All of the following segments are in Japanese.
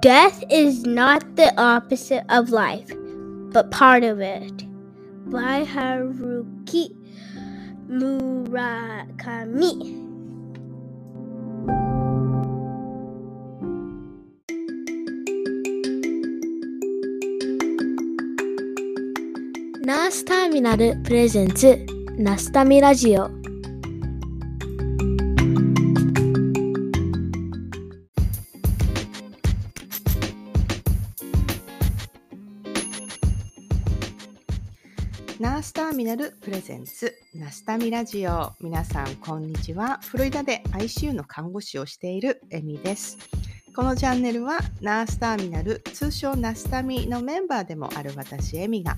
Death is not the opposite of life, but part of it. By Haruki Murakami. ナースターミナルプレゼンツナスタミラジオ ミナルプレゼンツナスタミラジオ皆さんこんにちはフロリダで ICU の看護師をしているエミですこのチャンネルはナースターミナル通称ナスタミのメンバーでもある私エミが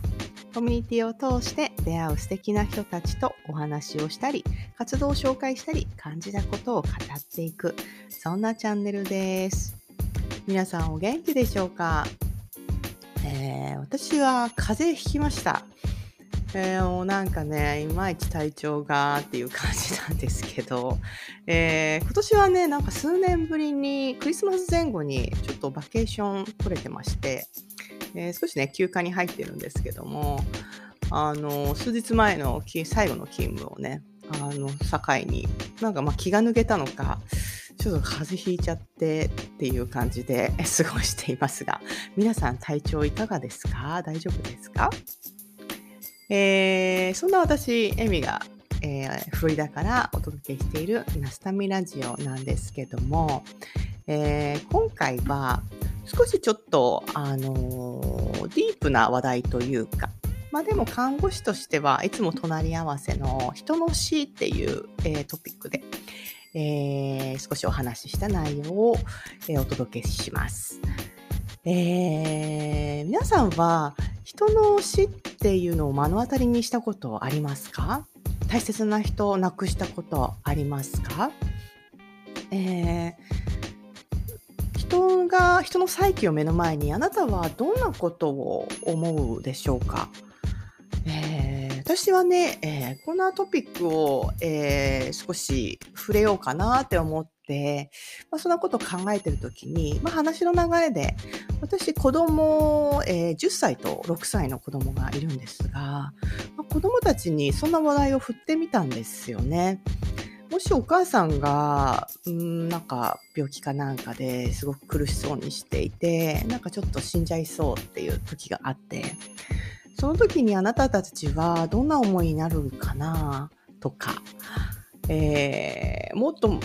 コミュニティを通して出会う素敵な人たちとお話をしたり、活動を紹介したり、感じたことを語っていく、そんなチャンネルです。皆さんお元気でしょうか、えー、私は風邪ひきました。えー、もうなんかね、いまいち体調がっていう感じなんですけど、えー、今年はね、なんか数年ぶりにクリスマス前後にちょっとバケーション取れてまして、えー、少しね、休暇に入ってるんですけども、あの、数日前の最後の勤務をね、あの、境に、なんかまあ気が抜けたのか、ちょっと風邪ひいちゃってっていう感じで過ごしていますが、皆さん体調いかがですか？大丈夫ですか？えー、そんな私、エミが、えー、フロリダからお届けしているナスタミラジオなんですけども、えー、今回は少しちょっと、あのー、ディープな話題というか、まあでも看護師としてはいつも隣り合わせの人の死っていう、えー、トピックで、えー、少しお話しした内容を、えー、お届けします。えー、皆さんは人の死っていうのを目の当たりにしたことありますか？大切な人を亡くしたことありますか？えー、人が人の再起を目の前にあなたはどんなことを思うでしょうか、えー、私はね、えー、こんなトピックを、えー、少し触れようかなって思ってて、まあ、そんなことを考えてる時に、まあ、話の流れで私子供、えー、10歳と6歳の子供がいるんですが、まあ、子供たちにそんな話題を振ってみたんですよね。もしお母さんが、うん、なんか病気かなんかですごく苦しそうにしていて、なんかちょっと死んじゃいそうっていう時があって、その時にあなたたちはどんな思いになるかなとか、えー、もっと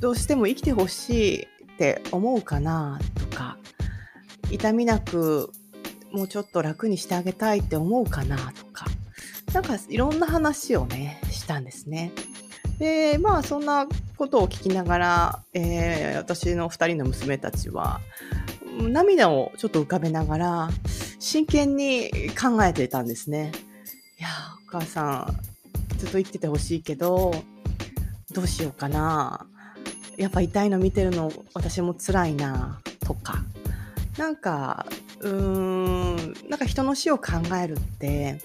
どうしても生きてほしいって思うかなとか、痛みなくもうちょっと楽にしてあげたいって思うかなとか、なんかいろんな話をね、したんですね。で、まあそんなことを聞きながら、えー、私の2人の娘たちは涙をちょっと浮かべながら真剣に考えていたんですね。いやお母さんずっと生きててほしいけどどうしようかな。やっぱ痛いの見てるの私も辛いなとか。なんかうーんなんか人の死を考えるって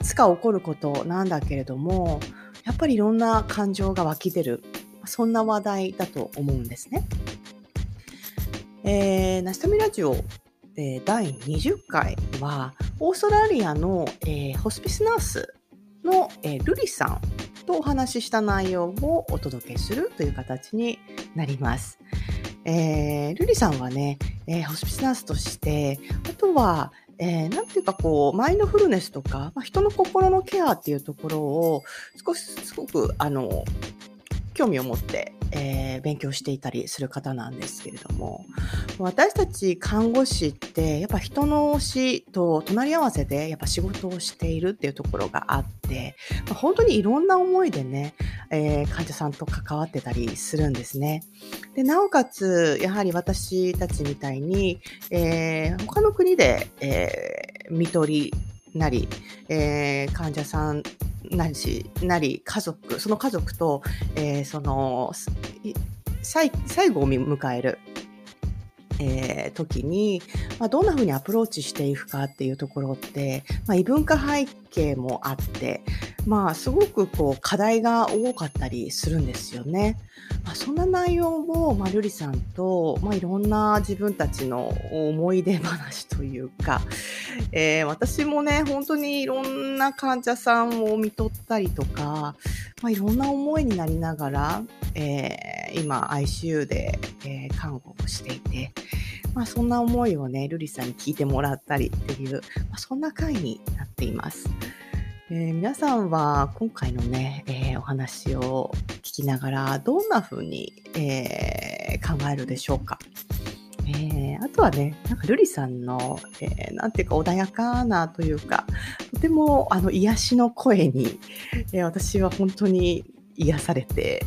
いつか起こることなんだけれどもやっぱりいろんな感情が湧き出る、そんな話題だと思うんですね。えー、ナスタミラジオ、え、第20回は、オーストラリアの、えー、ホスピスナースの、えー、ルリさんとお話しした内容をお届けするという形になります。えー、ルリさんはね、えー、ホスピスナースとして、あとは、えー、なんていうかこう、マインドフルネスとか、まあ、人の心のケアっていうところを、少し、すごく、あの、興味を持って、えー、勉強していたりする方なんですけれども、私たち看護師って、やっぱ人の死と隣り合わせで、やっぱ仕事をしているっていうところがあって、まあ、本当にいろんな思いでね、えー、患者さんと関わってたりするんですね。で、なおかつ、やはり私たちみたいに、えー、他の国で、えー、見取りなり、えー、患者さんなりなり家族その家族と、えー、その最後を迎えるえー、時に、まあ、どんなふうにアプローチしていくかっていうところって、まあ、異文化背景もあって、まあ、すごくこう課題が多かったりするんですよね。まあ、そんな内容を、まあ、瑠璃さんと、まあ、いろんな自分たちの思い出話というか、えー、私もね、本当にいろんな患者さんを見とったりとか、まあ、いろんな思いになりながら、えー、今 ICU で、えー、看護をしていて、まあ、そんな思いをね、瑠璃さんに聞いてもらったりっていう、まあ、そんな回になっています。えー、皆さんは今回のね、えー、お話を聞きながらどんな風に、えー、考えるでしょうか？えー、あとはね、なんかルリさんの、えー、なんていうか穏やかなというか、とてもあの癒しの声に、えー、私は本当に癒されて、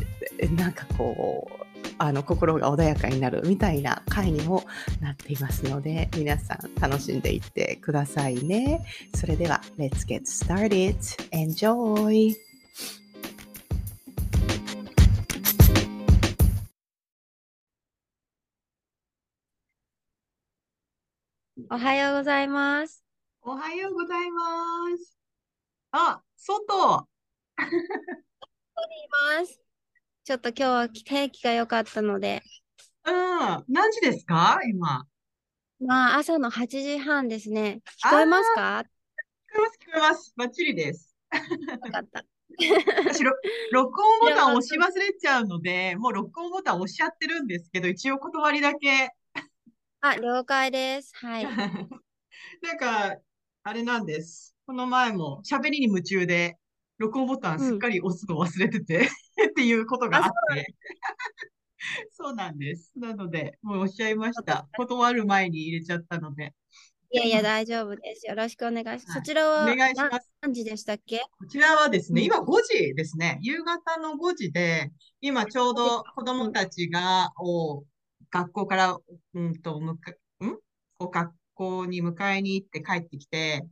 なんかこう、あの心が穏やかになるみたいな回にもなっていますので皆さん楽しんでいってくださいね。それでは Let's get started. Enjoy! おはようございます。おはようございます。あ、外。います。ちょっと今日は天気が良かったので。うん。何時ですか？今。まあ、朝の8時半ですね。聞こえますか？聞こえます、聞こえます。バッチリです。よかった。私、録音ボタン押し忘れちゃうので、もう録音ボタン押しちゃってるんですけど、一応断りだけ。あ、了解です。はい。なんか、あれなんです。この前も喋りに夢中で、録音ボタンすっかり押すの忘れてて、っていうことがあって。そうなんです。なので、もうおっしゃいました。断る前に入れちゃったので。いやいや、大丈夫です。よろしくお願いします。はい、そちらはお願いします何時でしたっけ？こちらはですね、今5時ですね。夕方の5時で、今ちょうど子供たちが、お学校から、うんと、むか、ん？お学校に迎えに行って帰ってきて、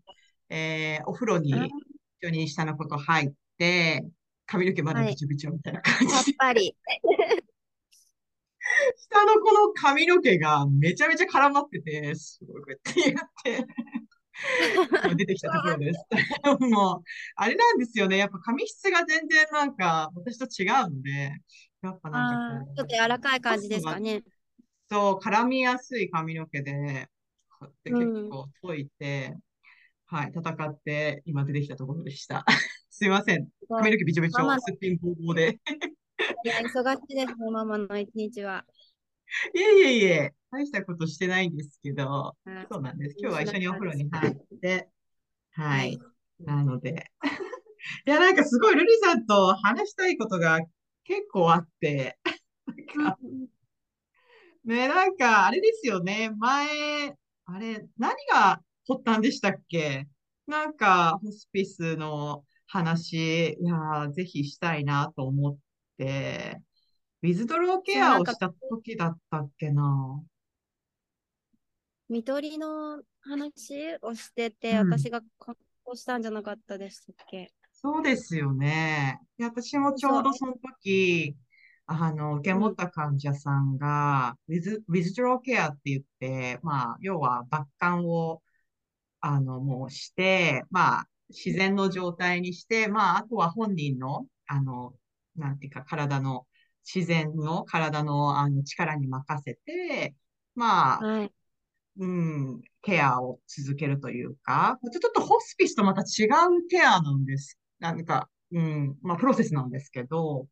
えー、お風呂に一緒に下のこと入って、髪の毛まだびちょびちょみたいな感じで。やっぱり。下の子の髪の毛がめちゃめちゃ絡まってて、すごいって言って出てきたところです。もう、あれなんですよね。やっぱ髪質が全然なんか私と違うので、やっぱなんか。ちょっと柔らかい感じですかね。そう、絡みやすい髪の毛で、こうやって結構解いて、うん、はい、戦って今出てきたところでした。すいません。髪の毛びちょびちょ、すっぴんぼうぼうで。いや、忙しいですね、ママの一日は。いえいえいえ、大したことしてないんですけど、そうなんです。今日は一緒にお風呂に入って、はい。なので、いや、なんかすごい、ルリさんと話したいことが結構あって、ね、なんか、あれですよね。前、あれ、何が発端でしたっけ？なんか、ホスピスの話、いやぜひしたいなと思って、ウィズドローケアをした時だったっけな？見取りの話をしてて、うん、私がこうしたんじゃなかったでしたっけ？そうですよね。私もちょうどその時、あの、受け持った患者さんが、ウィズ、ウィズドローケアって言って、まあ、要は、抜管を、あの、もうして、まあ、自然の状態にして、まあ、あとは本人の、あの、なんていうか、体の、自然の体のあの力に任せて、まあ、はい、うん、ケアを続けるというか、ちょっとホスピスとまた違うケアなんです。なんか、うん、まあ、プロセスなんですけど、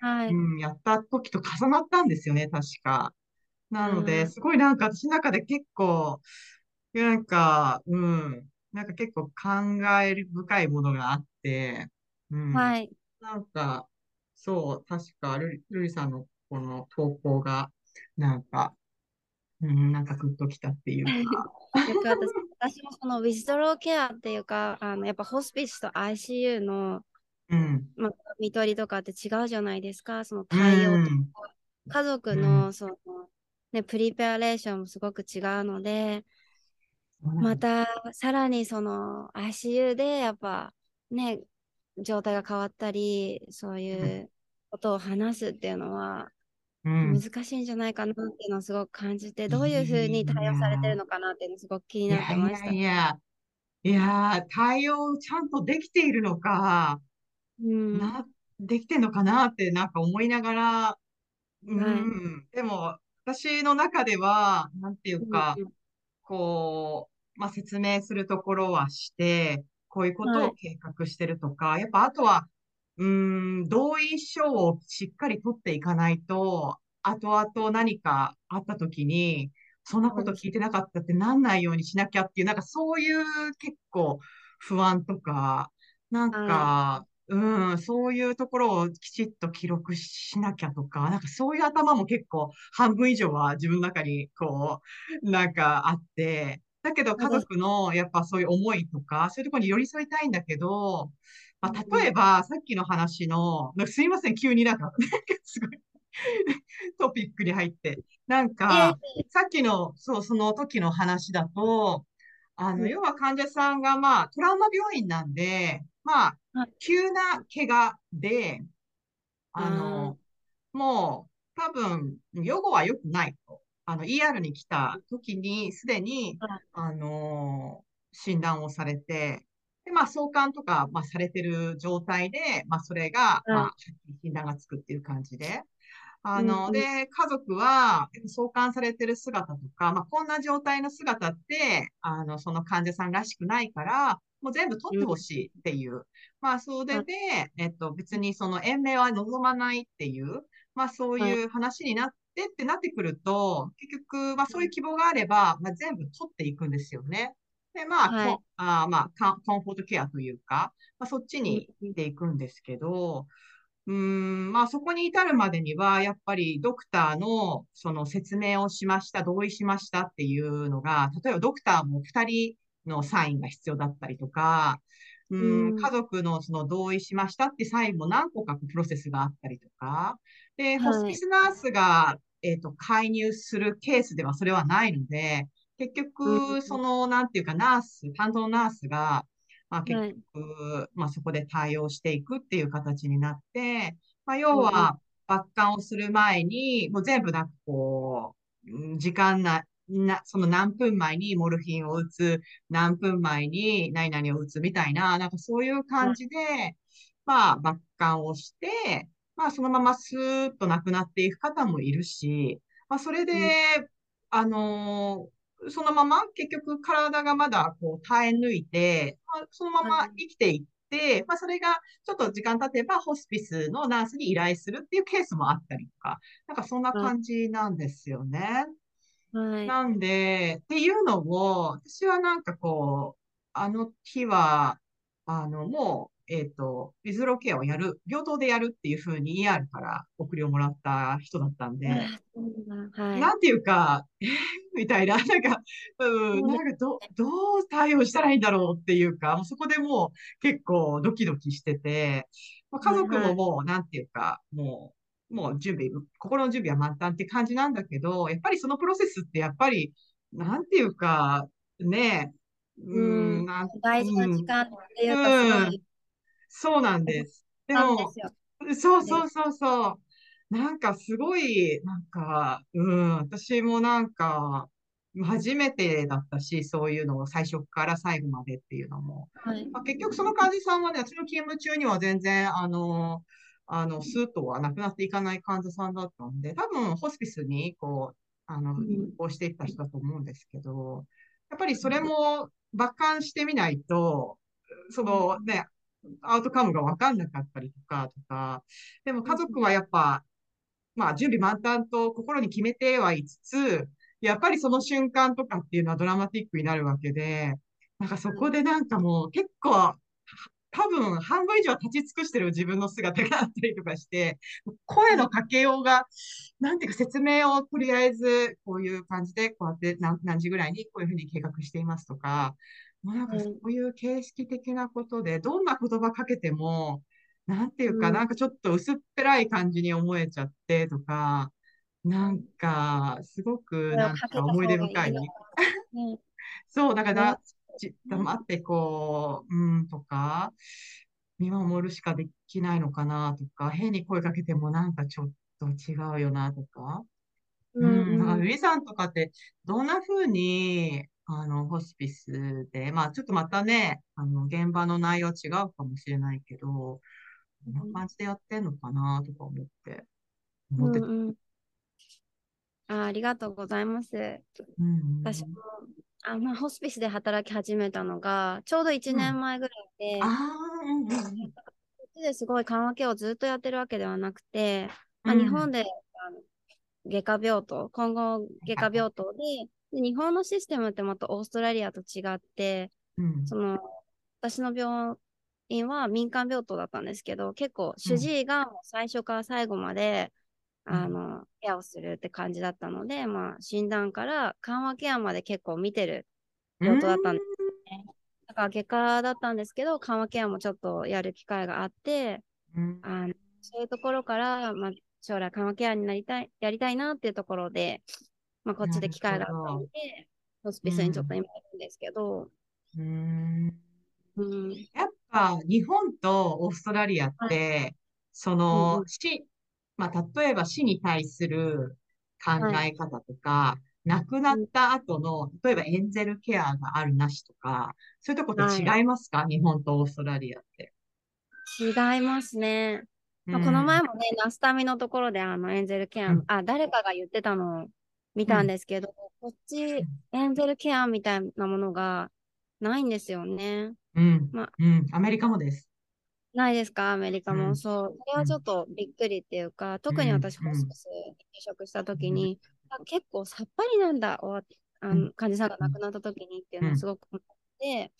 はい、うん、やった時と重なったんですよね、確か。なので、すごいなんか私の中で結構、なんか、うん、なんか結構考え深いものがあって、うん。はい。なんか、そう、確かルルリさんのこの投稿が、なんか、うん、なんかグッときたっていうか。私もそのウィズドローケアっていうか、あのやっぱホスピスと ICU の、うんまあ、見取りとかって違うじゃないですか、その対応とか、うん、家族のその、ね、プリペアレーションもすごく違うので、またさらにその ICU でやっぱね状態が変わったりそういうことを話すっていうのは難しいんじゃないかなっていうのをすごく感じて、うん、どういうふうに対応されてるのかなっていうのすごく気になってました。いやいや対応ちゃんとできているのか、な、できてんのかなってなんか思いながら、うはい。ん、でも、私の中では、なんていうか、うん。こう、まあ、説明するところはして、こういうことはい。を計画してるとか、やっぱあとは、うーん、同意書をしっかり取っていかないと、後々何かあった時に、そんなこと聞いてなかったってなんないようにしなきゃっていう、なんかそういう結構不安とか、なんはか、うん、そういうところをきちっと記録しなきゃとか、なんかそういう頭も結構半分以上は自分の中にこう、なんかあって、だけど家。族のやっぱそういう思いとか、そういうところに寄り添いたいんだけど、まあ、うん例えばさっきの話の、すいません、急になんか、すごいトピックに入って。なんか、え、さっきの、そう、その時の話だと、あの、うん要は患者さんが、まあ、トラウマ病院なんで、まあ、はい。急な怪我で、ああの、もう、多分、予後は良くないと。あの、ER に来た時に、すでに、あ、の、診断をされて、で、まあ、送還とか、まあ、されてる状態で、まあ、それが、まあ、診断がつくっていう感じで、あうんの、うん。で、家族は、送還されてる姿とか、まあ、こんな状態の姿って、あの、その患者さんらしくないから、もう全部取ってほうん。しいっていう。まあ、そはい。れで、えっと、別にその延命は望まないっていう、まあ、そうはい。いう話になってってなってくると、結局、まあ、そういううん希望があれば、まあ、全部取っていくんですよね。で、まあ、はい。こ、あー、まあ、コンフォートケアというか、まあ、そっちうんに行っうん。ていくんですけど、うーん、まあそこに至るまでには、やっぱりドクターのその説明をしました、同意しましたっていうのが、例えばドクターも2人のサインが必要だったりとか、うん、ん。家族のその同意しましたってサインも何個かプロセスがあったりとか、で、ホスはい。ピスナースが、えっと、介入するケースではそれはないので、結うん。局、その、なんていうか、ナース、担当ナースが、まあ結はい。局、まあそこで対応していくっていう形になって、まあう要。は、抜管をする前に、もう全部なんかこう、うん時間な、な、その何分前にモルヒンを打つ、何分前に何々を打つみたいな、なんかそういうはい。感じで、まあ、抜管をして、まあ、そのままスーッと亡くなっていく方もいるし、まあ、それで、うん。あのーそのまま結局体がまだこう耐え抜いて、まあ、そのままはい。生きていって、まあ、それがちょっと時間経てばホスピスのナースに依頼するっていうケースもあったりとか、なんかそんなはい。感じなんですよね。はい。なんで、っていうのを、私はなんかこう、あの日は、あの、もう、えっと、ビズロケアをやる、病棟でやるっていうふうに ER から送りをもらった人だったんで、あ、そうなんていうか、えーみたいな、なんか、うん、なんかど、ね。どう対応したらいいんだろうっていうか、もうそこでもう結構ドキドキしてて、まあ、家族はいはい。ももう、なんていうか、もう、もう準備、心の準備は満タンって感じなんだけど、やっぱりそのプロセスってやっぱり、なんていうか、ね、ううん。ん、なん、大事なうん、時間っていうか、うん、い、そうなんです。でも。そうで、そうそうそう。なんかすごい、なんか、うん、私もなんか、初めてだったし、そういうのを最初から最後までっていうのも。はい。まあ、結局その患者さんはね、私の勤務中には全然、あの、あの、スーッとはなくなっていかない患者さんだったんで、多分ホスピスに、こう、あの、うん。移行していった人だと思うんですけど、やっぱりそれも抜管してみないと、そのね、アウトカムがわかんなかったりとか、とか、でも家族はやっぱ、まあ、準備満タンと心に決めてはいつつ、やっぱりその瞬間とかっていうのはドラマティックになるわけで、なんかそこでなんかもう結構、多分半分以上は立ち尽くしてる自分の姿があったりとかして、声のかけようが、なんていうか説明をとりあえずこういう感じで、こうやって何、何時ぐらいにこういうふうに計画していますとか、もうなんかそはい。ういう形式的なことで、どんな言葉かけても、なんていうか、うん。なんかちょっと薄っぺらい感じに思えちゃってとか、なんか、すごくなんか思い出深い。そ う、だから、じ、黙ってこう、うんとか、見守るしかできないのかなとか、変に声かけてもなんかちょっと違うよなとか。ううん、だか。ウィさんとかって、どんな風に、あの、ホスピスで、まあ、ちょっとまたね、あの、現場の内容は違うかもしれないけど、こんな感じでやってんのかなとか思って、思ってた。うんうんあありがとうございます。うんうん、私もあ、まあ、ホスピスで働き始めたのがちょうど1年前ぐらいで、うん、あですごい緩和ケアをずっとやってるわけではなくて、まあ、日本で、あの外科病棟、今後外科病棟でで、日本のシステムってまたオーストラリアと違って、うん、その私の病院は民間病棟だったんですけど、結構主治医が最初から最後まで、あの、ケアをするって感じだったので、まあ、診断から緩和ケアまで結構見てる病棟だったん。ですね。だから外科だったんですけど、緩和ケアもちょっとやる機会があって、あのそういうところから、まあ、将来緩和ケアになりたい、やりたいなっていうところで、まあ、こっちで機会があったので、ホスピスにちょっと今いるんですけど、うん、うん、やっぱ日本とオーストラリアって、はい、その、うん、死、まあ、例えば死に対する考え方とか、はい、亡くなった後の、例えばエンゼルケアがあるなしとか、そういうとこって違いますか、はい、日本とオーストラリアって。違いますね。まあ、この前もね、ナスタミのところであのエンゼルケア、うん、あ、誰かが言ってたのを見たんですけど、うん、こっちエンゼルケアみたいなものがないんですよね。うん。まあ、うん。アメリカもです。ないですか？アメリカも、うん、そう。それはちょっとびっくりっていうか、特に私、ホスピス入職した時に、うん、結構さっぱりなんだ、おあの患者さんが亡くなった時にっていうのをすごく思って、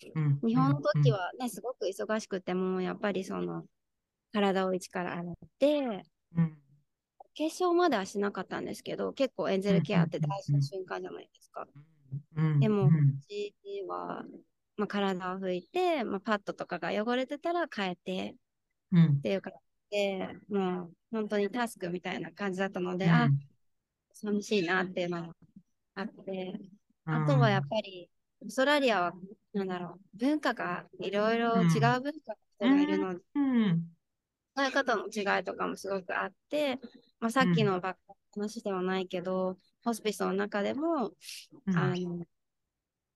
日本の時はね、すごく忙しくても、やっぱりその、体を一から洗って、化粧まではしなかったんですけど、結構エンゼルケアって大事な瞬間じゃないですか。でも、うちは、まあ、体を拭いて、まあ、パッドとかが汚れてたら変えて、うん、っていう感じで、もう本当にタスクみたいな感じだったので、うん、あ、寂しいなっていうのがあって、あとはやっぱり、オーストラリアは、なんだろう、文化がいろいろ違う文化の人がいるので、考え方の違いとかもすごくあって、まあ、さっきのバック話ではないけど、ホスピスの中でも、あの、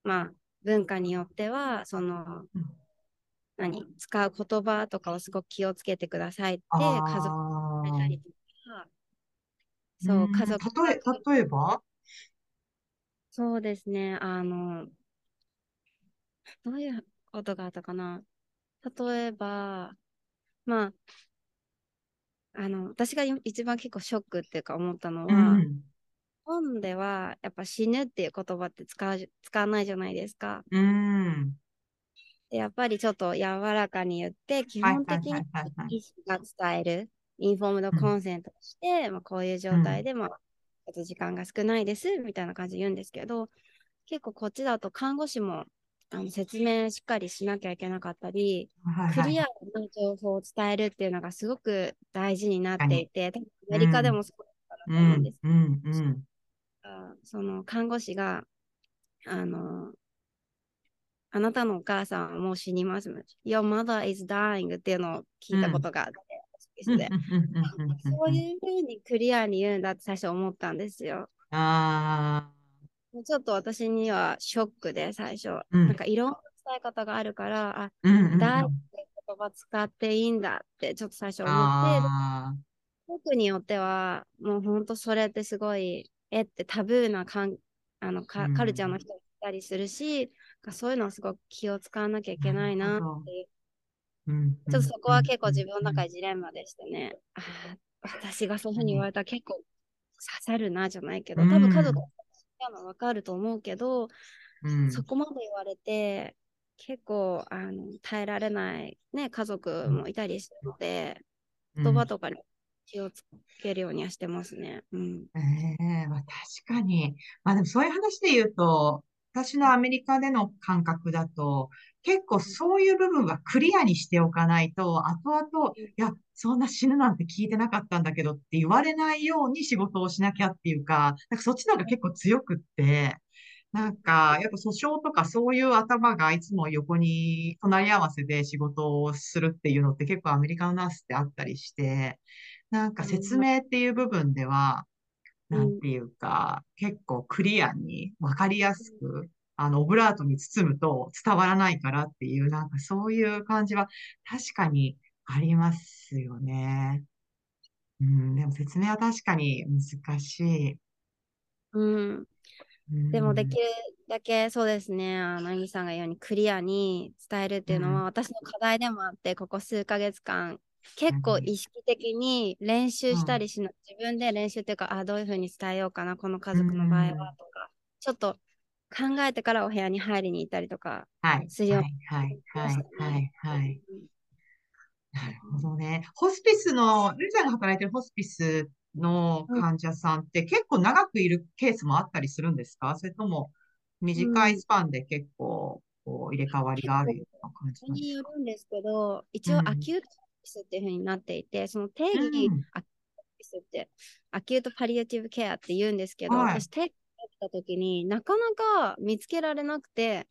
まあ、文化によっては、その、何、使う言葉とかをすごく気をつけてくださいって、家族にたりとか、そう、家族。例え、例えば？そうですね、あの、どういうことがあったかな？例えば、まあ、あの、私が一番結構ショックっていうか思ったのは、うん、本ではやっぱ死ぬっていう言葉って使う使わないじゃないですか。うん、でやっぱりちょっと柔らかに言って、基本的に意識が伝える、インフォームドコンセントとして、うん、まあ、こういう状態で、まあ、ちょっと時間が少ないですみたいな感じで言うんですけど、結構こっちだと看護師もあの説明しっかりしなきゃいけなかったり、はいはい、クリアな情報を伝えるっていうのがすごく大事になっていて、アメリカでもそうだと思うんです。うん。うん。うんその看護師が、あの、あなたのお母さんはもう死にます。Your mother is dying っていうのを聞いたことがあって、そういうふうにクリアに言うん。だって最初思ったん。ですよ。あちょっと私にはショックで最初、うん、なん。かいろん。な伝え方があるから、あ、うん。うん。うん、大って言葉使っていいん。だってちょっと最初思って、僕によってはもう本当それってすごい、えってタブーなかんあのカルチャーの人いたりするし、うん、そういうのはすごく気を使わなきゃいけないなっていう。うん、ちょっとそこは結構自分の中でジレンマでしてね、あ私がそういうふうに言われたら結構刺さるなじゃないけど、多分家族たのわかると思うけど、うん、そこまで言われて、結構あの耐えられない、ね、家族もいたりするので、うん、言葉とかに気をつけるようにはしてますね。うん、ええー、まあ、確かに。まあでもそういう話で言うと、私のアメリカでの感覚だと、結構そういう部分はクリアにしておかないと、後々、いや、そんな死ぬなんて聞いてなかったんだけどって言われないように仕事をしなきゃっていうか、なんかそっちの方が結構強くって、なんか、やっぱ訴訟とかそういう頭がいつも横に隣り合わせで仕事をするっていうのって結構アメリカのナースってあったりして、なんか説明っていう部分では、なんていうか、結構クリアにわかりやすくあの、オブラートに包むと伝わらないからっていう、なんかそういう感じは確かにありますよね。うん、でも説明は確かに難しい。うん。でもできるだけそうですね、あの、イさんが言うようにクリアに伝えるっていうのは私の課題でもあって、ここ数ヶ月間、結構意識的に練習したりしな、自分で練習っていうか、あどういうふうに伝えようかな、この家族の場合はとか、ちょっと考えてからお部屋に入りに行ったりとかするように、はい、はい、はい、はい、はい。なるほどね。ホスピスの、ルイさんが働いてるホスピスの患者さんって結構長くいるケースもあったりするんですか？それとも短いスパンで結構こう入れ替わりがあるような感じによるんですけど、一応アキュートホスっていうふうになっていて、その定義、うん、アキスって、アキュートパリアティブケアって言うんですけど、はい、私定義った時になかなか見つけられなくて、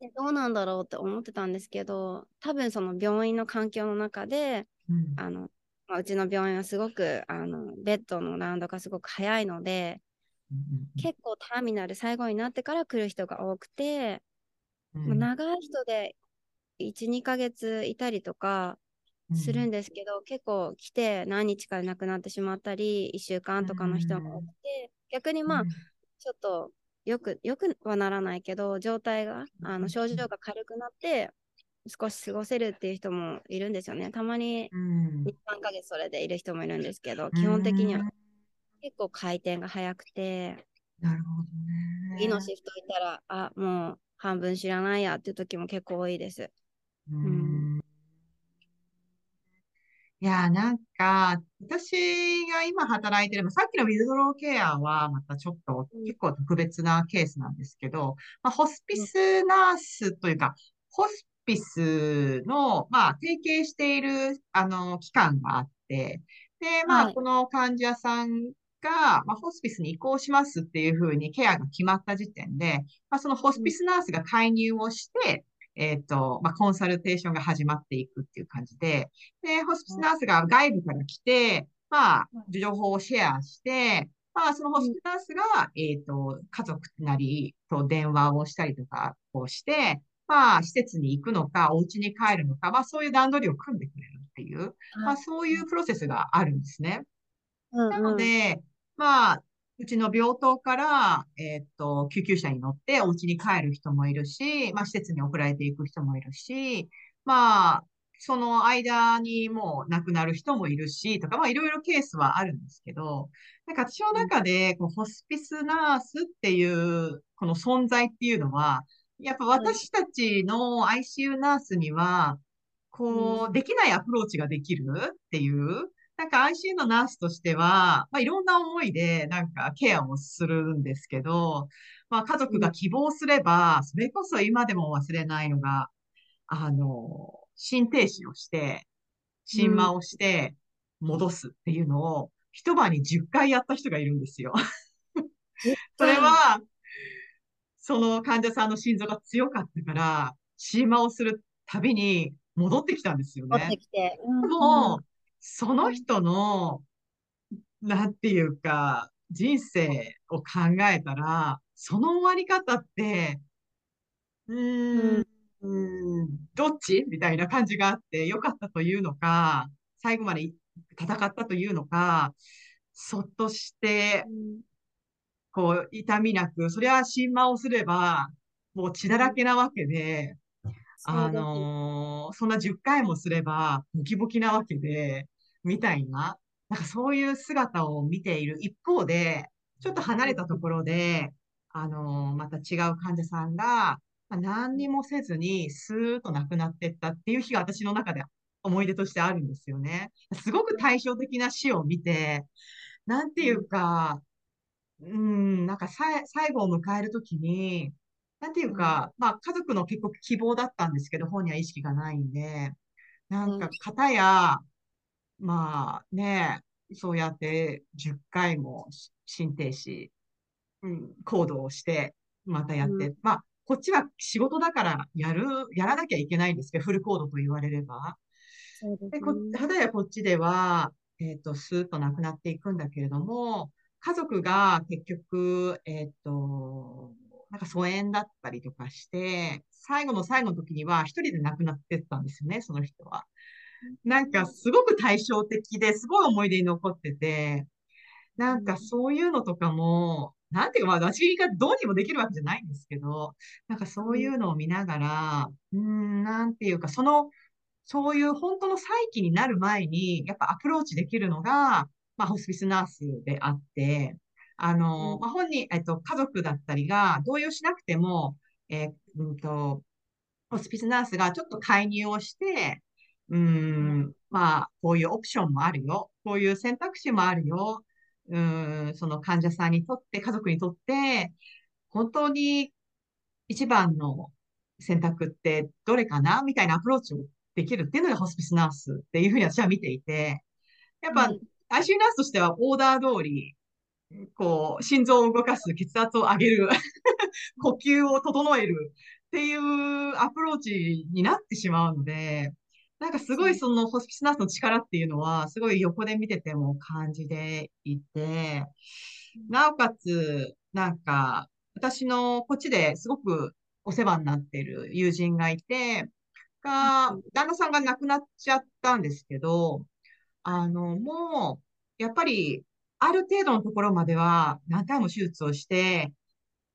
でどうなんだろうって思ってたんですけど多分その病院の環境の中で、うん、あのまあ、うちの病院はすごくあのベッドのラウンドがすごく早いので、うん、結構ターミナル最後になってから来る人が多くて、うん、まあ、長い人で12ヶ月いたりとかするんですけど、結構来て何日かで亡くなってしまったり1週間とかの人も多くて、逆にまあ、ちょっとよく、よくはならないけど、状態が、あの症状が軽くなって、少し過ごせるっていう人もいるんですよね。たまに2、3ヶ月それでいる人もいるんですけど、基本的には結構回転が早くて、なるほどね。次のシフトいたら、あ、もう半分知らないやっていう時も結構多いです。うん。いや、なんか、私が今働いてる、さっきのウィズドローケアはまたちょっと結構特別なケースなんですけど、まあ、ホスピスナースというか、ホスピスの、まあ、提携している、あの、機関があって、で、まあ、この患者さんが、まあ、ホスピスに移行しますっていうふうにケアが決まった時点で、まあ、そのホスピスナースが介入をして、えっ、ー、と、まあ、コンサルテーションが始まっていくっていう感じで、で、ホスピスナースが外部から来て、まあ、情報をシェアして、まあ、そのホスピスナースが、えっ、ー、と、家族なりと電話をしたりとかをして、まあ、施設に行くのか、お家に帰るのか、まあ、そういう段取りを組んでくれるっていう、まあ、そういうプロセスがあるんですね。なので、まあ、うちの病棟から、えー、っと、救急車に乗ってお家に帰る人もいるし、まあ、施設に送られていく人もいるし、まあ、その間にもう亡くなる人もいるし、とか、まあ、いろいろケースはあるんですけど、なんか私の中で、こうホスピスナースっていう、この存在っていうのは、やっぱ私たちの ICU ナースには、こう、できないアプローチができるっていう、なんか ICU のナースとしては、まあ、いろんな思いでなんかケアをするんですけど、まあ、家族が希望すれば、それこそ今でも忘れないのが、あの、心停止をして、心間をして戻すっていうのを、一晩に10回やった人がいるんですよ。それは、その患者さんの心臓が強かったから、心間をするたびに戻ってきたんですよね。戻ってきて。うん、もう、その人の、なんていうか、人生を考えたら、その終わり方って、うーん、うん、どっち？みたいな感じがあって、良かったというのか、最後まで戦ったというのか、そっとして、こう、痛みなく、そりゃ、神話をすれば、もう血だらけなわけで、あのー、そんな10回もすれば、ボキボキなわけで、みたいな、なんかそういう姿を見ている一方で、ちょっと離れたところで、あのー、また違う患者さんが、まあ、何にもせずに、スーッと亡くなっていったっていう日が私の中で思い出としてあるんですよね。すごく対照的な死を見て、なんていうか、うん、なんかさ最後を迎えるときに、なんていうか、まあ家族の結構希望だったんですけど、本には意識がないんで、なんか方や、まあね、そうやって10回も心停止、うん、行動をして、またやって、うん、まあ、こっちは仕事だからやる、やらなきゃいけないんですけど、フルコードと言われれば。ですね、でこ肌やこっちでは、えっ、ー、と、スーッとなくなっていくんだけれども、家族が結局、えっ、ー、と、なんか疎遠だったりとかして、最後の最後の時には一人で亡くなってったんですよね、その人は。なんかすごく対照的ですごい思い出に残ってて、なんかそういうのとかも、なんていうか、まあ私がどうにもできるわけじゃないんですけど、なんかそういうのを見ながら、うん、なんていうか、その、そういう本当の再起になる前に、やっぱアプローチできるのが、まあホスピスナースであって、あの、まあ、本人、えっと、家族だったりが同意をしなくても、えー、うんと、ホスピスナースがちょっと介入をして、うん、まあ、こういうオプションもあるよ。こういう選択肢もあるよ。うん、その患者さんにとって、家族にとって、本当に一番の選択ってどれかな？みたいなアプローチをできるっていうのがホスピスナースっていうふうに私は見ていて、やっぱ、ICU ナースとしてはオーダー通り、こう、心臓を動かす、血圧を上げる 呼吸を整えるっていうアプローチになってしまうので、なんかすごいそのホスピスナースの力っていうのは、すごい横で見てても感じていて、なおかつ、なんか、私のこっちですごくお世話になっている友人がいて、が、旦那さんが亡くなっちゃったんですけど、あの、もう、やっぱり、ある程度のところまでは何回も手術をして、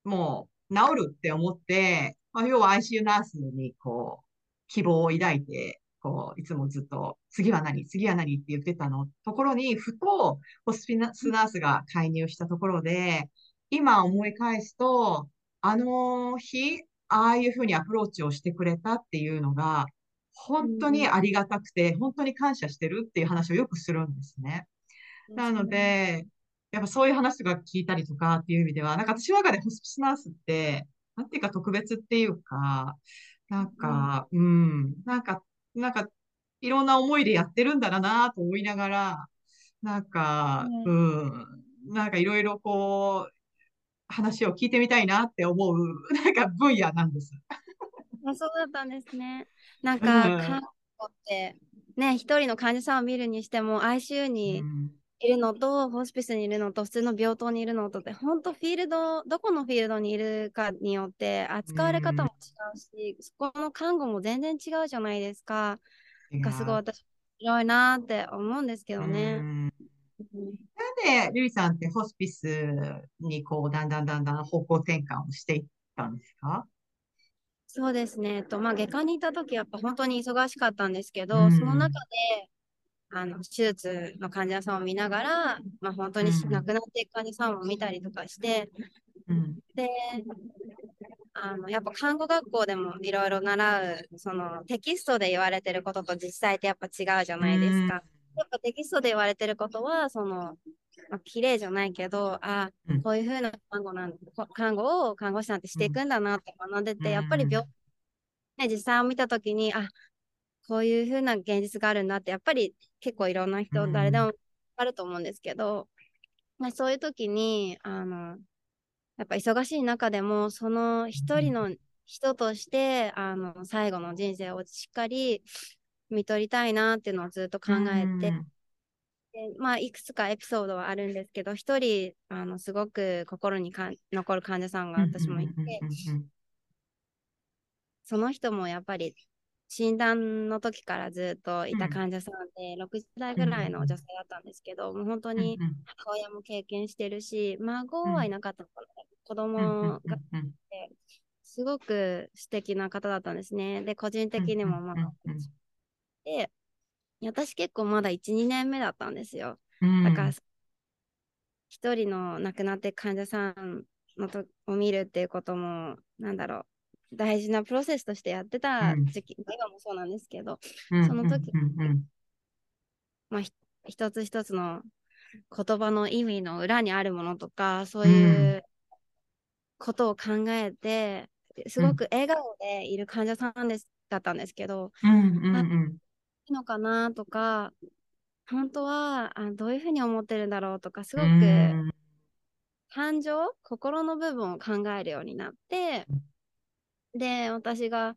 もう治るって思って、まあ、要は ICU ナースにこう、希望を抱いて、こう、いつもずっと、次は何次は何って言ってたのところに、ふと、ホスピスナースが介入したところで、今思い返すと、あの日、ああいうふうにアプローチをしてくれたっていうのが、本当にありがたくて、本当に感謝してるっていう話をよくするんですね。なので、やっぱそういう話とか聞いたりとかっていう意味では、なんか私の中でホスピスナースって、なんていうか特別っていうか、なんか、うん、なんか、なんか、いろんな思いでやってるんだなと思いながら、なんか、うん、なんかいろいろこう、話を聞いてみたいなって思う、なんか分野なんです。あそうだったんですね。なんか、看護って、ね、一人の患者さんを見るにしても、ICU にいるのと、ホスピスにいるのと、普通の病棟にいるのとって、本当フィールド、どこのフィールドにいるかによって扱われ方も違うし、そこの看護も全然違うじゃないですか。がすごい私、面白いなって思うんですけどね。なんで、リュウさんってホスピスにこう、だんだんだんだん方向転換をしていったんですか？そうですね。とまあ、外科にいた時やっぱ本当に忙しかったんですけど、うん、その中であの手術の患者さんを見ながら、まあ、本当に亡くなっていく患者さんを見たりとかして、うん、であのやっぱ看護学校でもいろいろ習うそのテキストで言われてることと実際ってやっぱ違うじゃないですか。うん、やっぱテキストで言われてることはそのまあ、綺麗じゃないけど、あ、こういうふうな看護なん看護を看護師さんってしていくんだなって学んでて、やっぱり病、ね、実際を見たときに、あ、こういうふうな現実があるんだって、やっぱり結構いろんな人、誰でもあると思うんですけど、まあ、そういう時に、あの、やっぱ忙しい中でも、その一人の人として、あの、最後の人生をしっかり見取りたいなっていうのをずっと考えて、でまあ、いくつかエピソードはあるんですけど、一人、あの、すごく心にか残る患者さんが私もいて、その人もやっぱり診断の時からずっといた患者さんで、うん、60代ぐらいの女性だったんですけど、もう本当に母親も経験してるし、孫はいなかったのかな、子供がすごく素敵な方だったんですね。で、個人的にもまあ、で、私結構まだ1、2年目だったんですよ。だから、一人の亡くなって患者さんのとを見るっていうことも、なんだろう、大事なプロセスとしてやってた時期、うん、今もそうなんですけど、うん、その時、まあ、一つ一つの言葉の意味の裏にあるものとか、そういうことを考えて、すごく笑顔でいる患者さんです、だったんですけど、うんうんうん、いいのかなとか、本当はあどういうふうに思ってるんだろうとか、すごく感情、心の部分を考えるようになって、で、私が、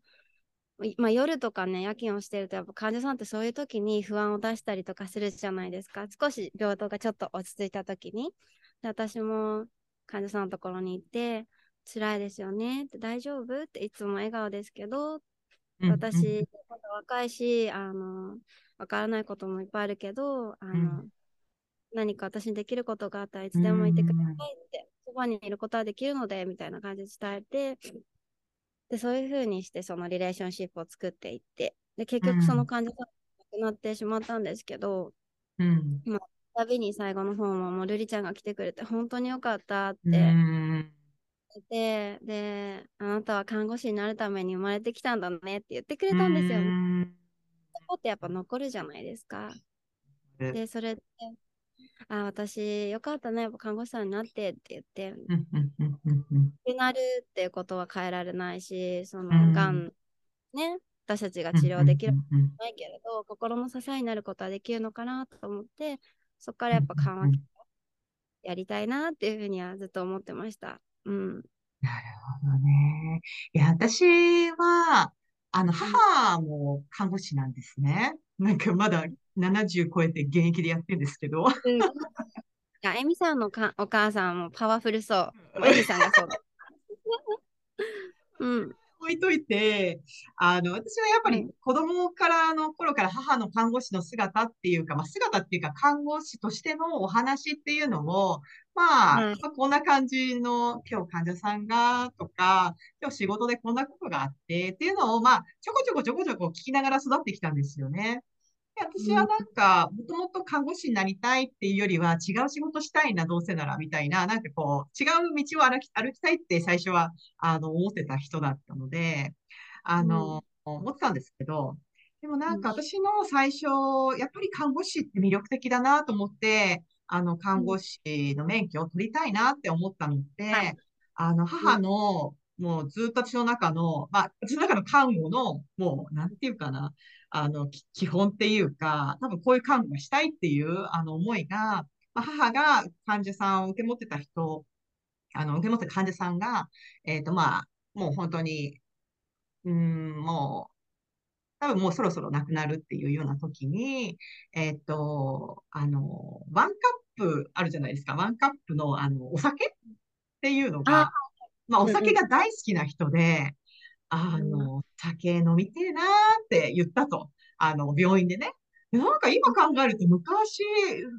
まあ、夜とかね、夜勤をしてると、やっぱ患者さんってそういう時に不安を出したりとかするじゃないですか。少し病棟がちょっと落ち着いた時に。で私も患者さんのところに行って、辛いですよねって大丈夫っていつも笑顔ですけど、私、まだ若いし、あの、わからないこともいっぱいあるけど、あの、うん、何か私にできることがあったらいつでもいてくださいって、そばにいることはできるので、みたいな感じで伝えて、で、そういうふうにして、そのリレーションシップを作っていって、で、結局その患者さんが亡くなってしまったんですけど、うん、まあ、旅に最後の方も、もうルリちゃんが来てくれて、本当によかったって、で、で、あなたは看護師になるために生まれてきたんだねって言ってくれたんですよね。そこってやっぱ残るじゃないですか。で、それで、あ、私、よかったね、看護師さんになってって言って、ってなるっていうことは変えられないし、その、がん、ね、私たちが治療できるないけれど、心の支えになることはできるのかなと思って、そこからやっぱ緩和やりたいなっていうふうにはずっと思ってました。うん。なるほどね。いや、私は、あの、母も看護師なんですね。なんかまだ70超えて現役でやってるんですけど。うん、あエミさんのかお母さんもパワフルそう。エミさんがそうだ。うん。置いといて、あの、私はやっぱり子供からの頃から母の看護師の姿っていうか、まあ、姿っていうか看護師としてのお話っていうのを、まあ、うん、まあ、こんな感じの今日患者さんがとか、今日仕事でこんなことがあってっていうのを、まあ、ちょこちょこちょこちょこ聞きながら育ってきたんですよね。私はなんか、もともと看護師になりたいっていうよりは、違う仕事したいな、どうせなら、みたいな、なんかこう、違う道を歩き歩きたいって最初は、あの、思ってた人だったので、あの、うん、思ってたんですけど、でもなんか私の最初、やっぱり看護師って魅力的だなと思って、あの、看護師の免許を取りたいなって思ったので、はい、あの、母の、もうずっと私の中の、まあ、私の中の看護の、もう、なんていうかな、あの、基本っていうか、多分こういう看護がしたいっていう、あの、思いが、まあ、母が患者さんを受け持ってた人、あの、受け持ってた患者さんが、えっ、ー、と、まあ、もう本当に、うん、もう、多分もうそろそろ亡くなるっていうような時に、えっ、ー、と、あの、ワンカップあるじゃないですか。ワンカップの、あの、お酒っていうのが、まあ、お酒が大好きな人で、あの、酒飲みてえなーって言ったと。あの、病院でね。なんか今考えると昔、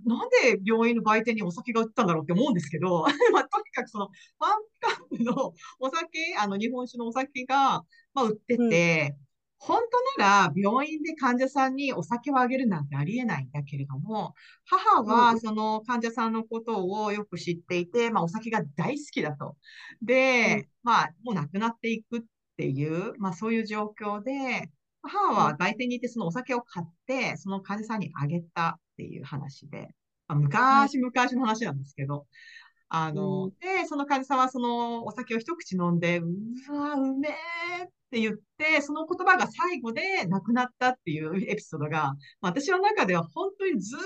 なんで病院の売店にお酒が売ったんだろうって思うんですけど、まあ、とにかくその、ワンカップのお酒、あの、日本酒のお酒が、まあ、売ってて、うん本当なら病院で患者さんにお酒をあげるなんてありえないんだけれども、母はその患者さんのことをよく知っていて、まあお酒が大好きだと。で、まあもう亡くなっていくっていう、まあそういう状況で、母は売店にいてそのお酒を買って、その患者さんにあげたっていう話で、まあ、昔々の話なんですけど、あの、で、その患者さんはそのお酒を一口飲んで、うわ、うめえって言って、その言葉が最後で亡くなったっていうエピソードが、まあ、私の中では本当にずっ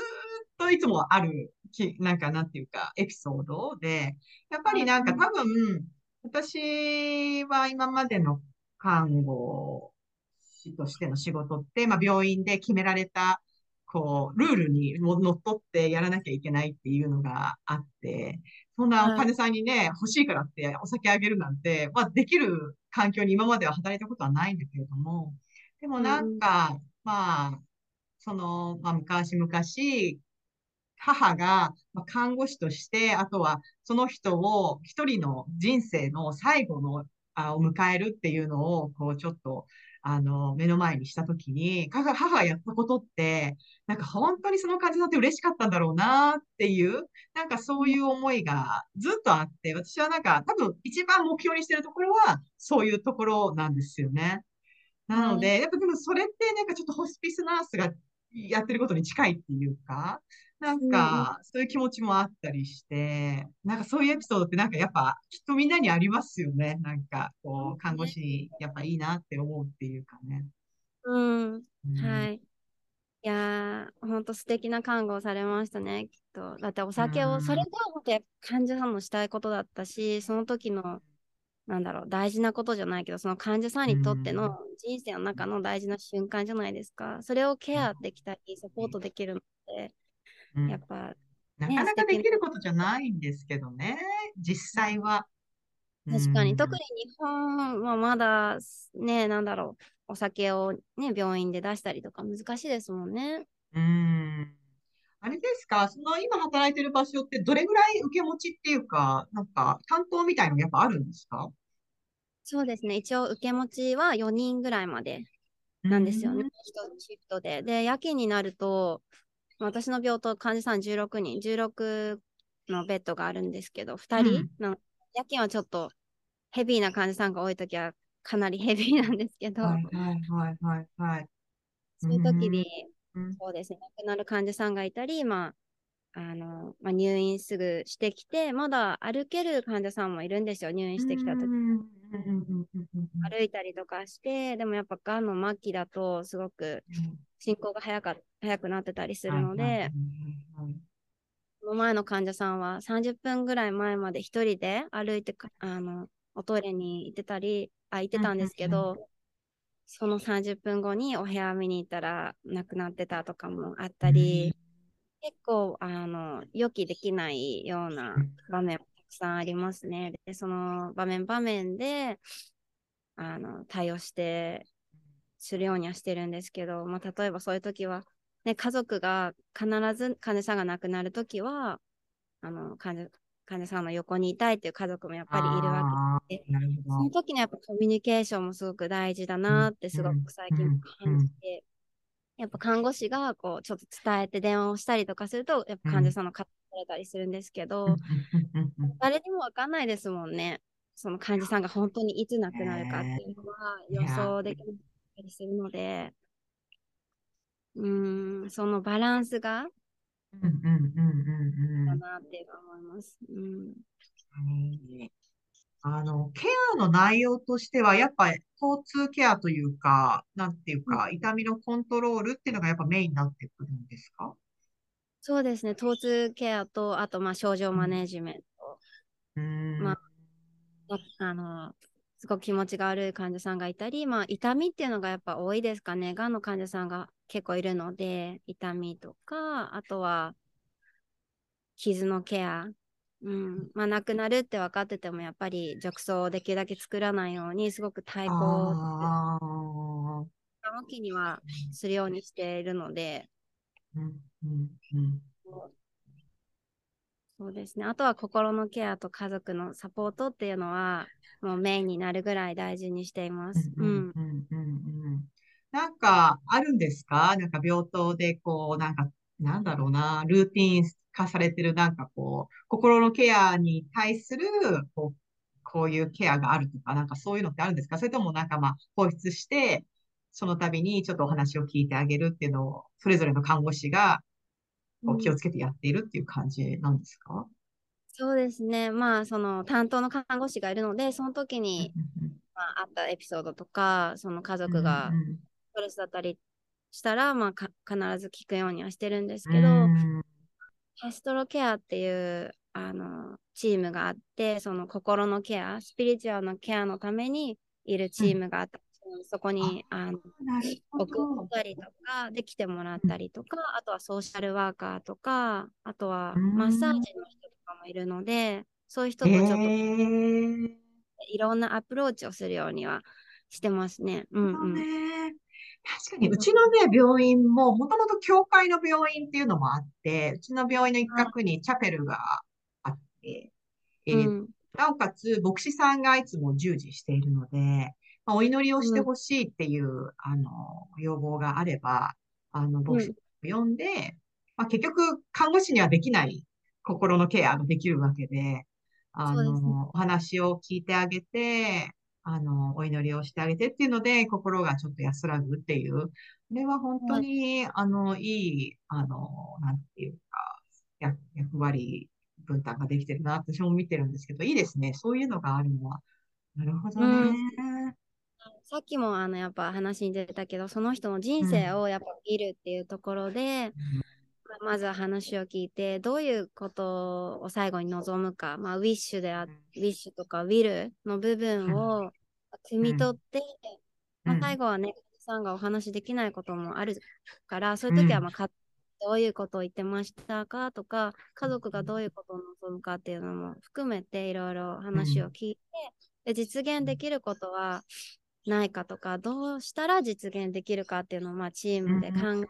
といつもある、なんかなんていうか、エピソードで、やっぱりなんか多分、私は今までの看護師としての仕事って、まあ、病院で決められた、こう、ルールにのっとってやらなきゃいけないっていうのがあって、そんなお金さんにね、欲しいからってお酒あげるなんて、まあ、できる環境に今までは働いたことはないんだけれども、でもなんか、うん、まあ、その、まあ、昔々、母が看護師として、あとはその人を一人の人生の最後のあを迎えるっていうのを、こうちょっと、あの、目の前にしたときに、母がやったことって、なんか本当にその感じになって嬉しかったんだろうなっていう、なんかそういう思いがずっとあって、私はなんか多分一番目標にしてるところはそういうところなんですよね。なので、やっぱでもそれってなんかちょっとホスピスナースがやってることに近いっていうか、なんか、そういう気持ちもあったりして、なんかそういうエピソードってなんかやっぱきっとみんなにありますよね。なんか、こう、看護師やっぱいいなって思うっていうかね。うん、うん、はい。いやー、ほんと素敵な看護をされましたね、きっと。だってお酒を、それが本当患者さんのしたいことだったし、その時の、なんだろう、大事なことじゃないけど、その患者さんにとっての人生の中の大事な瞬間じゃないですか。それをケアできたり、サポートできるので、やっぱ、なかなかできることじゃないんですけどね、実際は。確かに、特に日本はまだね、なんだろう、お酒をね、病院で出したりとか難しいですもんね。うん。あれですか？その今働いてる場所ってどれぐらい受け持ちっていうか、なんか担当みたいなのやっぱあるんですか？そうですね。一応受け持ちは4人ぐらいまでなんですよね。1シフトで。で、夜勤になると、私の病棟患者さん16人、16のベッドがあるんですけど、2人の、夜勤はちょっとヘビーな患者さんが多いときはかなりヘビーなんですけど、はいはいはいはいはい。そういう時に、そうですね、亡くなる患者さんがいたり、まあ、あの、まあ、入院すぐしてきて、まだ歩ける患者さんもいるんですよ、入院してきた時。歩いたりとかして、でもやっぱがんの末期だとすごく進行が早か早くなってたりするので、その前の患者さんは30分ぐらい前まで一人で歩いてあのおトイレに行ってたり、あ、行ってたんですけど、その30分後にお部屋見に行ったら亡くなってたとかもあったり、結構あの予期できないような場面もたくさんありますね。でその場面場面であの対応してするようにはしてるんですけど、まあ、例えばそういう時は、ね、家族が必ず患者さんが亡くなる時はあの患者患者さんの横にいたいっていう家族もやっぱりいるわけで、その時のやっぱコミュニケーションもすごく大事だなってすごく最近感じて、やっぱ看護師がこうちょっと伝えて電話をしたりとかすると、やっぱ患者さんの方されたりするんですけど、誰にもわかんないですもんね。その患者さんが本当にいつ亡くなるかっていうのは予想できなたりするので、うん、そのバランスがうんうんうんうんだなって思います。うん。あの、ケアの内容としては、やっぱり交通ケアというか、なんていうか、痛みのコントロールっていうのがやっぱメインになってくるんですか？そうですね、疼痛ケアと、あと、まあ、症状マネジメント。うん。まあ、あの、すごく気持ちが悪い患者さんがいたり、まあ、痛みっていうのがやっぱ多いですかね。がんの患者さんが結構いるので、痛みとか、あとは傷のケア。うん。まあ、なくなるって分かってても、やっぱり褥瘡をできるだけ作らないように、すごく対抗、時期にはするようにしているので、うんうんうん、そうですね。あとは心のケアと家族のサポートっていうのは、もうメインになるぐらい大事にしています。うん。なんか、あるんですか？なんか病棟で、こう、なんか、なんだろうな、ルーティン化されてる、なんかこう、心のケアに対する、こう、こういうケアがあるとか、なんかそういうのってあるんですか？それともなんかまあ、放出して、その度にちょっとお話を聞いてあげるっていうのを、それぞれの看護師が気をつけてやっているっていう感じなんですか、うん、そうですね。まあ、その担当の看護師がいるので、その時に、まあ、あったエピソードとか、その家族がストレスだったりしたら、まあ、必ず聞くようにはしてるんですけど、ハストロケアっていうあのチームがあって、その心のケア、スピリチュアルのケアのためにいるチームがあったそこにあの送ったりとか、できてもらったりとか、あとはソーシャルワーカーとか、あとはマッサージの人とかもいるので、そういう人とちょっと、いろんなアプローチをするようにはしてますね。うんうん、確かに、うちのね、病院も、もともと教会の病院っていうのもあって、うちの病院の一角にチャペルがあって、えー、うん、なおかつ、牧師さんがいつも従事しているので、まあ、お祈りをしてほしいっていう、うん、あの、要望があれば、あの、牧師を呼んで、まあ、結局、看護師にはできない心のケアができるわけで、あの、ね、お話を聞いてあげて、あの、お祈りをしてあげてっていうので、心がちょっと安らぐっていう、これは本当に、あの、いい、あの、なんていうか、役割分担ができてるなって私も見てるんですけど、いいですね。そういうのがあるのは。なるほどね。うん。さっきもあのやっぱ話に出たけどその人の人生をやっぱ見るっていうところで、うん、まずは話を聞いてどういうことを最後に望むか、まあ、ウィッシュであ、ウィッシュとかウィルの部分を汲み取って、うん、まあ、最後はねさんがお話できないこともあるからそういう時はまあ、どういうことを言ってましたか？とか家族がどういうことを望むかっていうのも含めていろいろ話を聞いて、で実現できることはないかとか、どうしたら実現できるかっていうのをまあチームで考え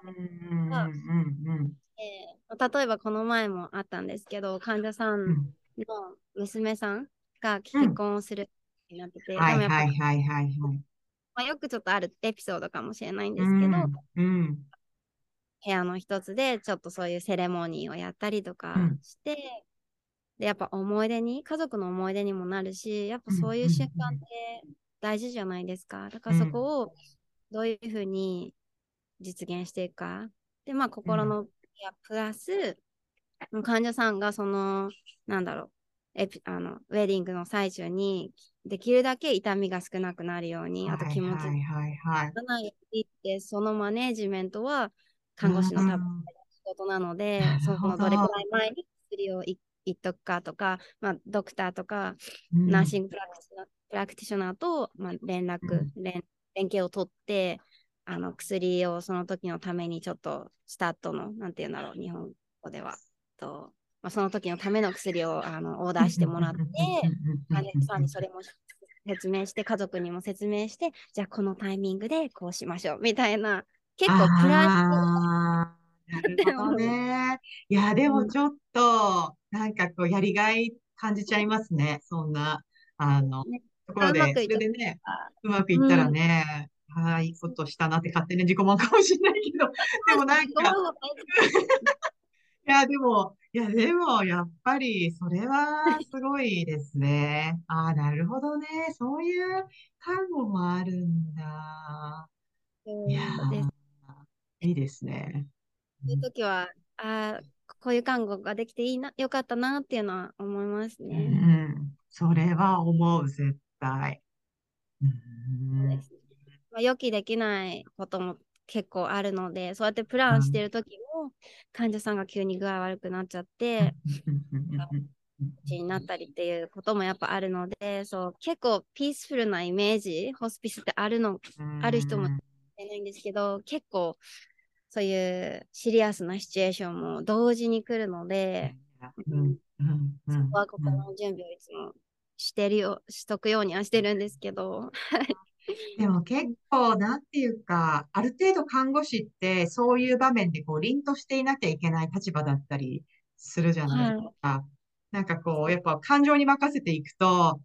て、例えばこの前もあったんですけど、患者さんの娘さんが結婚をするになってて、はいはいはいはいはい。まあ、よくちょっとあるエピソードかもしれないんですけど、うん、部屋の一つでちょっとそういうセレモニーをやったりとかして、うん、でやっぱ思い出に家族の思い出にもなるしやっぱそういう瞬間って大事じゃないですか。だからそこをどういうふうに実現していくか。でまあ心のプラス患者さんがそのなんだろうエピあのウェディングの最中にできるだけ痛みが少なくなるように、あと気持ちがないようにって、そのマネージメントは看護師の多分仕事なので、そのどれくらい前に薬を言っとくかとか、まあ、ドクターとか、ナーシングプラクティショナープラクティショナーと、まあ、連絡、連連携を取って、あの薬をその時のためにちょっとスタートの、なんていうんだろう、日本語では。とまあ、その時のための薬をあのオーダーしてもらって、患者さんにそれも説明して、家族にも説明して、じゃあこのタイミングでこうしましょうみたいな、結構プライなるほどね。いや、でもちょっと、なんかこう、やりがい感じちゃいますね。そんな、あの、ね、ところで、それでね、うまくいった。らね、うん、ああ、いいことしたなって勝手に自己満かもしれないけど、でもなんか、いや、でも、いや、でも、やっぱり、それはすごいですね。ああ、なるほどね。そういう看護もあるんだ。いやいいですね。そういう時は、ああ、こういう看護ができていいな、よかったなっていうのは思いますね。うん、それは思う、絶対。うん、まあ、予期できないことも結構あるので、そうやってプランしてる時も、患者さんが急に具合悪くなっちゃって、になったりっていうこともやっぱあるので、そう結構ピースフルなイメージ、ホスピスってあるの、ある人もいないんですけど、結構そういうシリアスなシチュエーションも同時に来るので、そこは心の準備をいつもしてるよ、しとくようにはしてるんですけど、でも結構、なんていうか、ある程度看護師ってそういう場面でこう凛としていなきゃいけない立場だったりするじゃないですか。はい、なんかこう、やっぱ感情に任せていくと、あ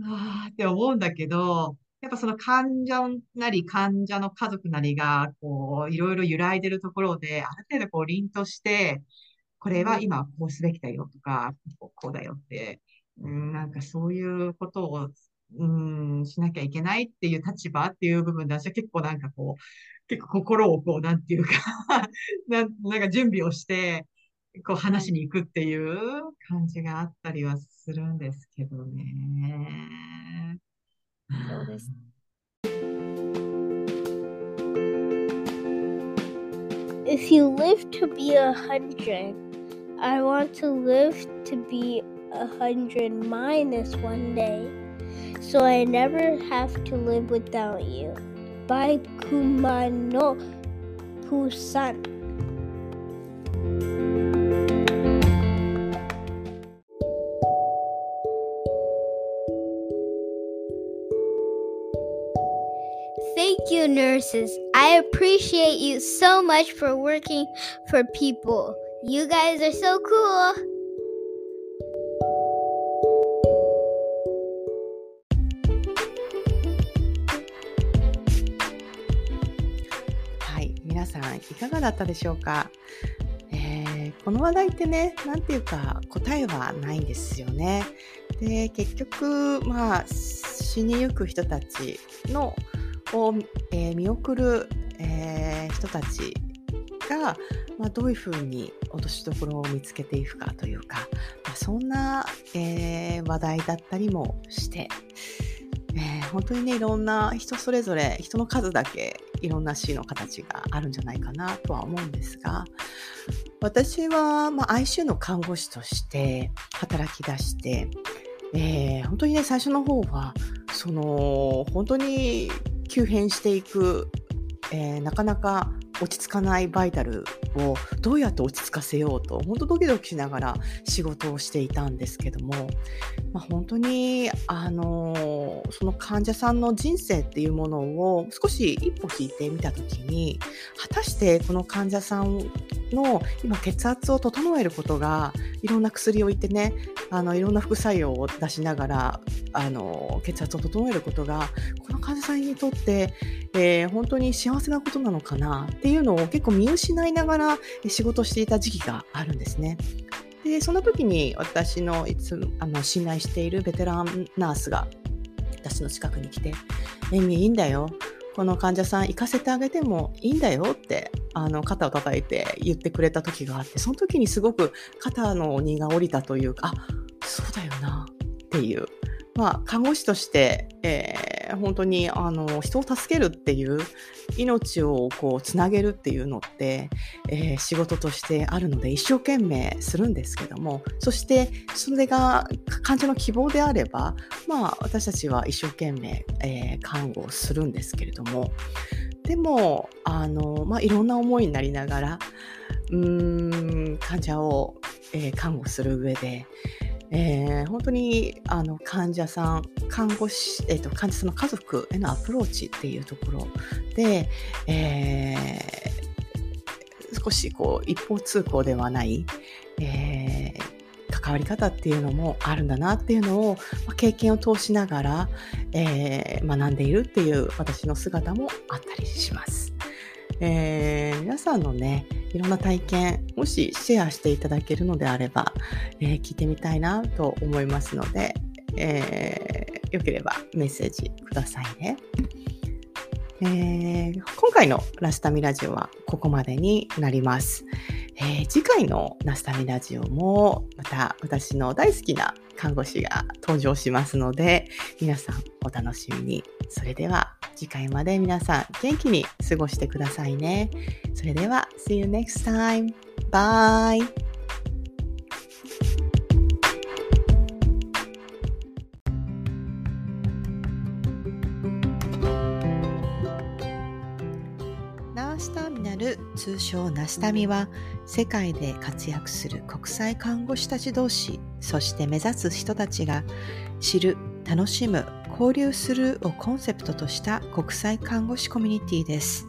あって思うんだけど、やっぱその患者なり患者の家族なりが、こう、いろいろ揺らいでるところで、ある程度こう凛として、これは今こうすべきだよとか、こうだよって、うん、なんかそういうことをうん、しなきゃいけないっていう立場っていう部分で私は結構なんかこう、結構心をこう、なんていうか な、なんか準備をして、こう話しに行くっていう感じがあったりはするんですけどね。そうです。If you live to be a hundred, I want to live to be a hundred minus one day. so I never have to live without you. By Kumano Pusan. You, nurses. I appreciate you so much for working for people. You guys are so cool. はいかがだったでしょうか、えー、この話題ってね、なんていうか答えはないんですよね。で、結局、まあ、死にゆく人たちのを、えー、見送る、えー、人たちが、まあ、どういうふうに落としどころを見つけていくかというか、まあ、そんな、えー、話題だったりもして、えー、本当にねいろんな人それぞれ人の数だけいろんな死の形があるんじゃないかなとは思うんですが私は、まあ、ICU の看護師として働き出して、えー、本当にね最初の方はその本当に急変していく、えー、なかなか落ち着かないバイタルをどうやって落ち着かせようと、本当ドキドキしながら仕事をしていたんですけども、まあ、本当に、あの、その患者さんの人生っていうものを少し一歩引いてみたときに、果たしてこの患者さんの今血圧を整えることがいろんな薬を言ってねあのいろんな副作用を出しながらあの血圧を整えることがこの患者さんにとって、えー、本当に幸せなことなのかなってていうのを結構見失いながら仕事していた時期があるんですね。でその時に私のいつあの信頼しているベテランナースが私の近くに来て「エミいいんだよこの患者さん行かせてあげてもいいんだよってあの肩を叩いて言ってくれた時があってその時にすごく肩の荷が下りたというかあそうだよなっていうまあ看護師として、えー本当にあの人を助けるっていう命をこうつなげるっていうのって、えー、仕事としてあるので一生懸命するんですけどもそしてそれが患者の希望であればまあ私たちは一生懸命、えー、看護をするんですけれどもでもあの、まあ、いろんな思いになりながらうーん患者を、えー、看護する上でえー、本当にあの患者さん、看護師、えーと、患者さんの家族へのアプローチっていうところで、えー、少しこう一方通行ではない、えー、関わり方っていうのもあるんだなっていうのを、まあ、経験を通しながら、えー、学んでいるっていう私の姿もあったりします。えー、皆さんのね、いろんな体験、もしシェアしていただけるのであれば、えー、聞いてみたいなと思いますので、えー、よければメッセージくださいね。えー、今回のラスタミラジオはここまでになります。えー、次回のラスタミラジオもまた私の大好きな看護師が登場しますので皆さんお楽しみに。それでは次回まで皆さん元気に過ごしてくださいね。それでは See you next time. Bye! ナースターミナル通称ナスタミは世界で活躍する国際看護師たち同士そして目指す人たちが知る楽しむ交流するをコンセプトとした国際看護師コミュニティです。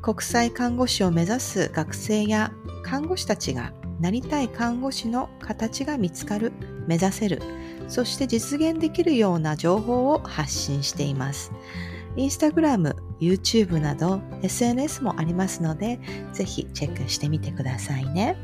国際看護師を目指す学生や看護師たちがなりたい看護師の形が見つかる、目指せる、そして実現できるような情報を発信しています。インスタグラム、YouTube など SNS もありますので、ぜひチェックしてみてくださいね。